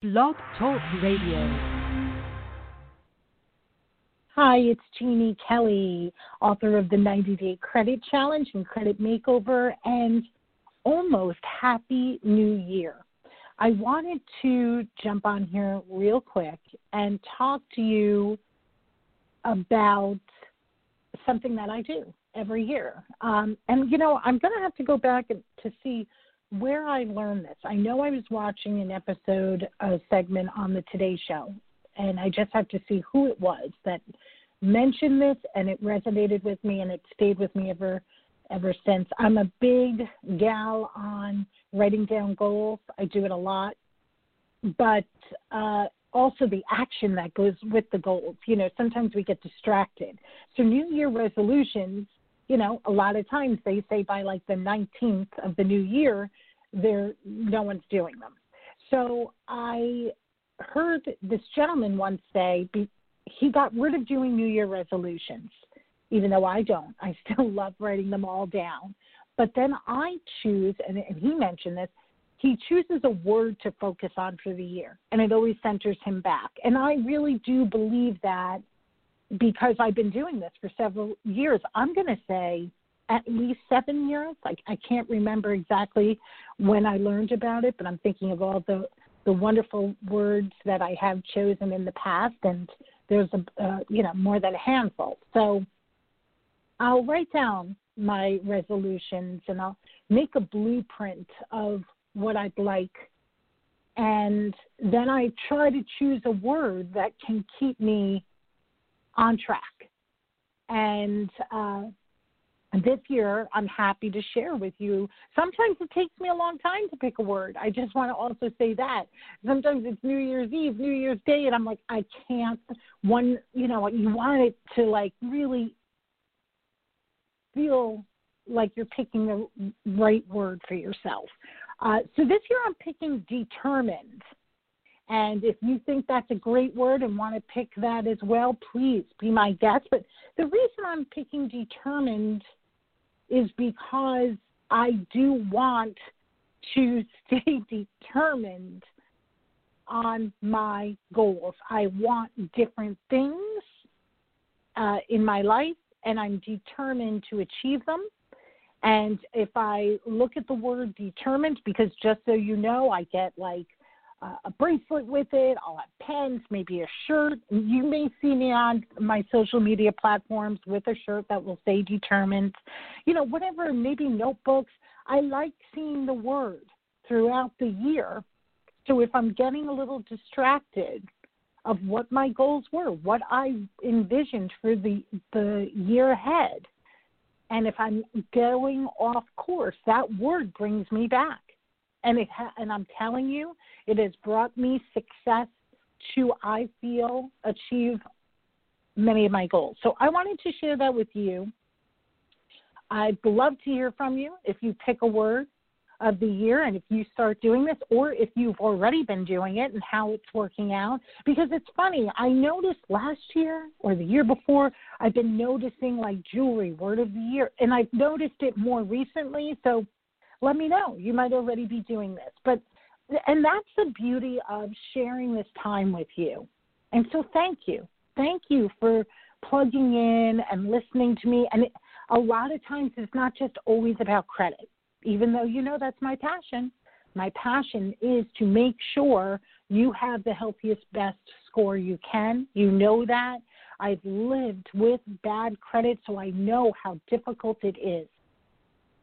Blog Talk Radio. Hi, it's Jeannie Kelly, author of the 90 Day Credit Challenge and Credit Makeover, and almost Happy New Year. I wanted to jump on here real quick and talk to you about something that I do every year. Um, and, you know, I'm going to have to go back to see where I learned this. I know I was watching an episode, a segment on the Today Show, and I just have to see who it was that mentioned this, and it resonated with me, and it stayed with me ever ever since. I'm a big gal on writing down goals. I do it a lot, but uh, also the action that goes with the goals. You know, sometimes we get distracted. So New Year resolutions you know, a lot of times they say by like the 19th of the new year, there no one's doing them. So I heard this gentleman once say be, he got rid of doing New Year resolutions, even though I don't. I still love writing them all down. But then I choose, and, and he mentioned this, he chooses a word to focus on for the year, and it always centers him back. And I really do believe that because I've been doing this for several years, I'm going to say at least seven years. I, I can't remember exactly when I learned about it, but I'm thinking of all the the wonderful words that I have chosen in the past, and there's a uh, you know more than a handful. So I'll write down my resolutions and I'll make a blueprint of what I'd like, and then I try to choose a word that can keep me on track. And uh, this year, I'm happy to share with you. Sometimes it takes me a long time to pick a word. I just want to also say that. Sometimes it's New Year's Eve, New Year's Day, and I'm like, I can't. One, you know, you want it to like really feel like you're picking the right word for yourself. Uh, so this year, I'm picking determined. And if you think that's a great word and want to pick that as well, please be my guest. But the reason I'm picking determined is because I do want to stay determined on my goals. I want different things uh, in my life, and I'm determined to achieve them. And if I look at the word determined, because just so you know, I get like a bracelet with it. I'll have pens, maybe a shirt. You may see me on my social media platforms with a shirt that will say determined. You know, whatever, maybe notebooks. I like seeing the word throughout the year. So if I'm getting a little distracted of what my goals were, what I envisioned for the the year ahead, and if I'm going off course, that word brings me back and it ha- and I'm telling you, it has brought me success to I feel achieve many of my goals. So I wanted to share that with you. I'd love to hear from you if you pick a word of the year and if you start doing this or if you've already been doing it and how it's working out because it's funny i noticed last year or the year before i've been noticing like jewelry word of the year and i've noticed it more recently so let me know. You might already be doing this. But and that's the beauty of sharing this time with you. And so thank you. Thank you for plugging in and listening to me. And it, a lot of times it's not just always about credit, even though you know that's my passion. My passion is to make sure you have the healthiest, best score you can. You know that. I've lived with bad credit, so I know how difficult it is.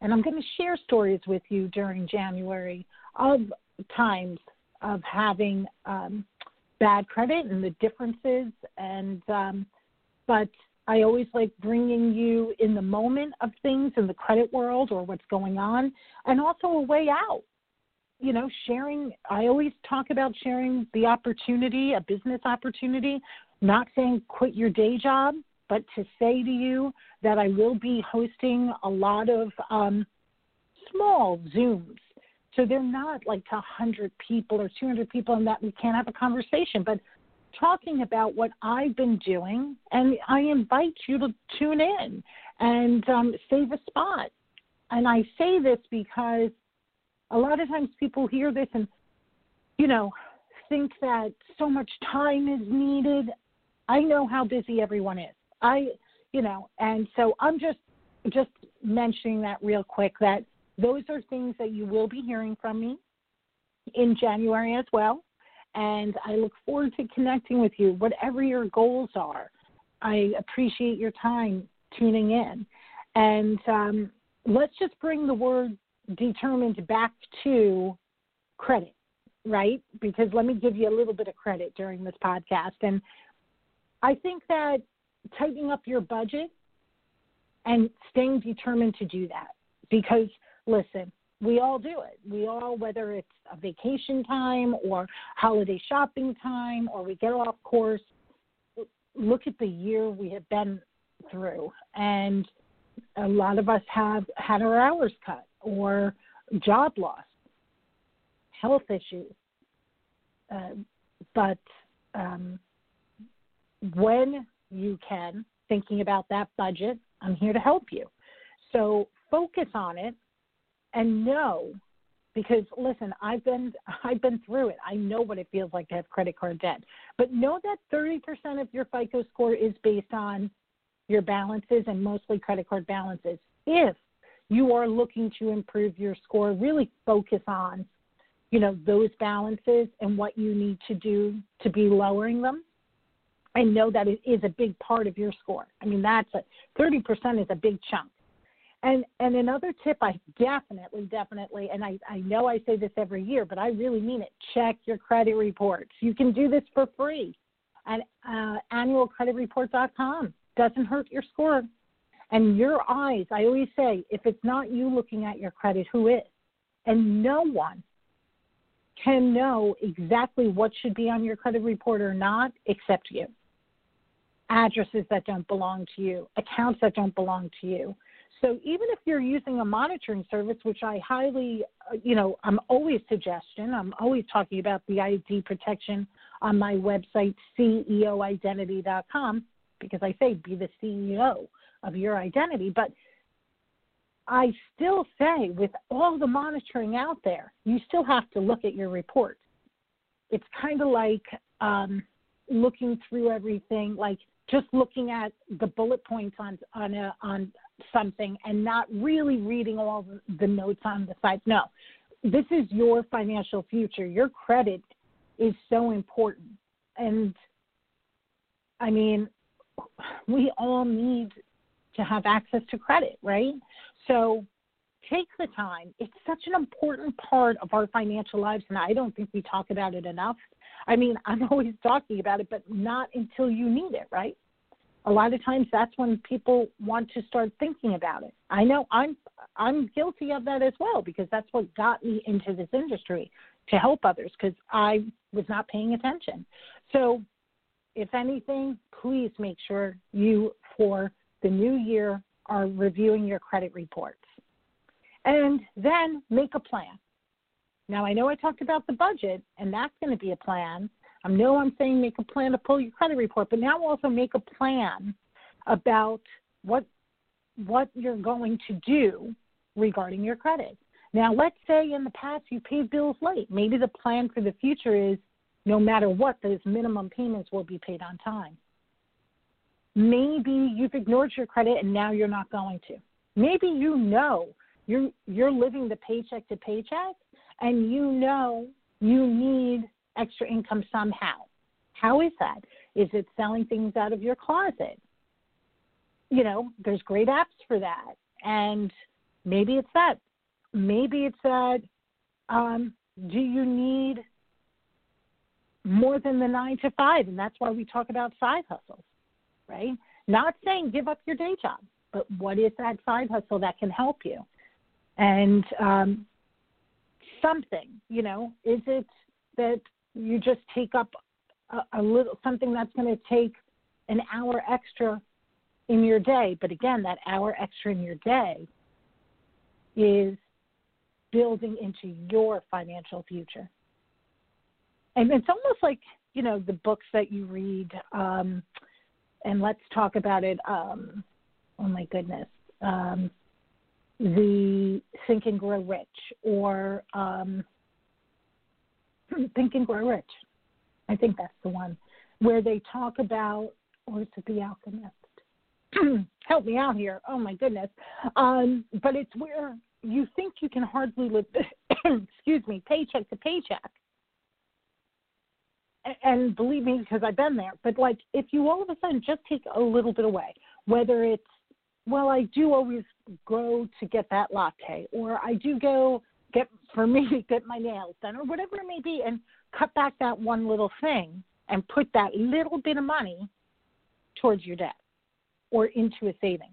And I'm going to share stories with you during January of times of having um, bad credit and the differences. And um, but I always like bringing you in the moment of things in the credit world or what's going on, and also a way out. You know, sharing. I always talk about sharing the opportunity, a business opportunity. Not saying quit your day job, but to say to you that I will be hosting a lot of um, small Zooms. So they're not like to 100 people or 200 people and that we can't have a conversation, but talking about what I've been doing. And I invite you to tune in and um, save a spot. And I say this because a lot of times people hear this and, you know, think that so much time is needed. I know how busy everyone is. I, you know, and so I'm just just mentioning that real quick that those are things that you will be hearing from me in January as well. And I look forward to connecting with you, whatever your goals are. I appreciate your time tuning in. And um, let's just bring the word determined back to credit, right? Because let me give you a little bit of credit during this podcast. And I think that tightening up your budget and staying determined to do that. Because, listen, we all do it. We all, whether it's a vacation time or holiday shopping time or we get off course, look at the year we have been through. And a lot of us have had our hours cut or job loss, health issues. Uh, but um, when you can, thinking about that budget, I'm here to help you. So focus on it and know because listen, I've been I've been through it. I know what it feels like to have credit card debt. But know that 30% of your FICO score is based on your balances and mostly credit card balances. If you are looking to improve your score, really focus on you know those balances and what you need to do to be lowering them and know that it is a big part of your score. I mean, that's a 30% is a big chunk. And and another tip I definitely, definitely, and I, I know I say this every year, but I really mean it. Check your credit reports. You can do this for free at uh, annualcreditreport.com. Doesn't hurt your score. And your eyes, I always say, if it's not you looking at your credit, who is? And no one can know exactly what should be on your credit report or not except you. Addresses that don't belong to you, accounts that don't belong to you, so even if you're using a monitoring service, which I highly, uh, you know, I'm always suggesting, I'm always talking about the ID protection on my website, CEOidentity.com, because I say be the CEO of your identity. But I still say, with all the monitoring out there, you still have to look at your report. It's kind of like um, looking through everything, like just looking at the bullet points on on a, on something and not really reading all the notes on the side. No, this is your financial future. Your credit is so important. And I mean, we all need to have access to credit, right? So take the time. It's such an important part of our financial lives, and I don't think we talk about it enough. I mean, I'm always talking about it, but not until you need it, right? a lot of times that's when people want to start thinking about it. I know I'm I'm guilty of that as well because that's what got me into this industry to help others because I was not paying attention. So if anything, please make sure you for the new year are reviewing your credit reports. And then make a plan. Now I know I talked about the budget and that's going to be a plan, I know I'm saying make a plan to pull your credit report, but now also make a plan about what what you're going to do regarding your credit. Now, let's say in the past you paid bills late. Maybe the plan for the future is no matter what, those minimum payments will be paid on time. Maybe you've ignored your credit and now you're not going to. Maybe you know you're you're living the paycheck to paycheck and you know you need extra income somehow. How is that? Is it selling things out of your closet? You know, there's great apps for that. And maybe it's that. Maybe it's that um, do you need more than the nine to five? And that's why we talk about side hustles, right? Not saying give up your day job, but what is that side hustle that can help you? And um, something, you know, is it that you just take up a, a little something that's going to take an hour extra in your day. But again, that hour extra in your day is building into your financial future. And it's almost like, you know, the books that you read, um, and let's talk about it. Um, oh my goodness. Um, the Think and Grow Rich or um, Think and Grow Rich. I think that's the one where they talk about, or is it The Alchemist? Help me out here. Oh my goodness. Um, but it's where you think you can hardly live, excuse me, paycheck to paycheck. And believe me, because I've been there, but like if you all of a sudden just take a little bit away, whether it's, well, I do always go to get that latte, or I do go get, for me, get my nails done, or whatever it may be, and cut back that one little thing and put that little bit of money towards your debt or into a savings.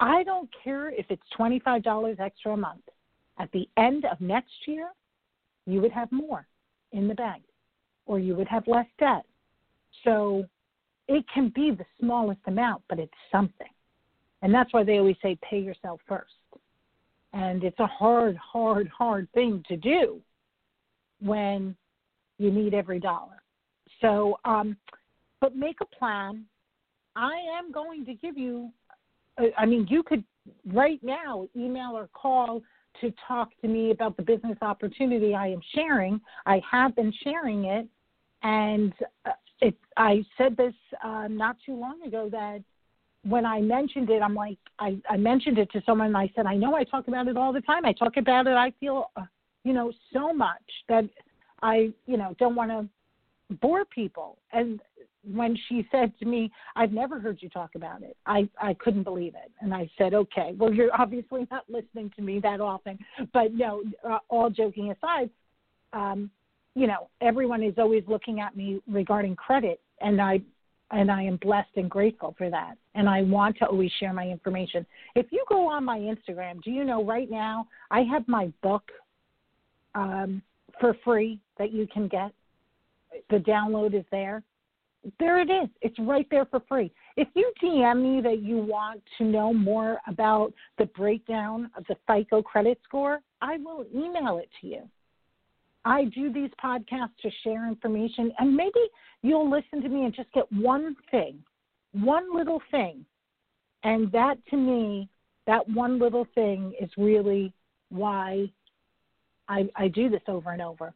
I don't care if it's $25 extra a month. At the end of next year, you would have more in the bank or you would have less debt. So it can be the smallest amount, but it's something. And that's why they always say pay yourself first. And it's a hard, hard, hard thing to do when you need every dollar. So, um, but make a plan. I am going to give you, uh, I mean, you could right now email or call to talk to me about the business opportunity I am sharing. I have been sharing it, and uh, it, I said this uh, not too long ago that when I mentioned it, I'm like, I, I mentioned it to someone and I said, I know I talk about it all the time. I talk about it, I feel, uh, you know, so much that I, you know, don't want to bore people. And when she said to me, I've never heard you talk about it, I, I couldn't believe it. And I said, okay, well, you're obviously not listening to me that often. But no, uh, all joking aside, um, you know, everyone is always looking at me regarding credit. And I and I am blessed and grateful for that. And I want to always share my information. If you go on my Instagram, do you know right now I have my book um, for free that you can get? The download is there. There it is. It's right there for free. If you DM me that you want to know more about the breakdown of the FICO credit score, I will email it to you. I do these podcasts to share information, and maybe you'll listen to me and just get one thing, one little thing. And that to me, that one little thing is really why I, I do this over and over.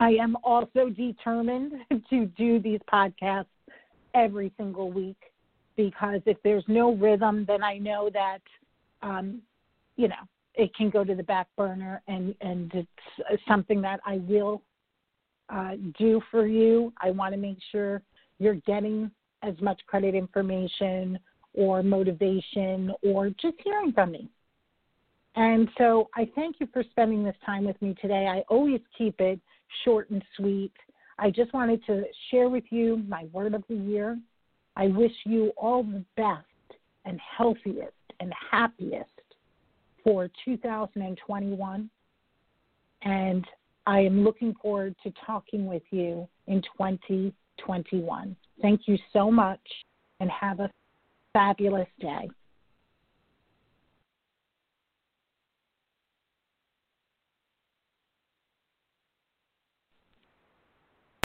I am also determined to do these podcasts every single week because if there's no rhythm, then I know that, um, you know, it can go to the back burner and and it's something that I will uh, do for you. I want to make sure you're getting as much credit information or motivation or just hearing from me. And so I thank you for spending this time with me today. I always keep it short and sweet. I just wanted to share with you my word of the year. I wish you all the best and healthiest and happiest for 2021. And I am looking forward to talking with you in 2021. Thank you so much and have a fabulous day.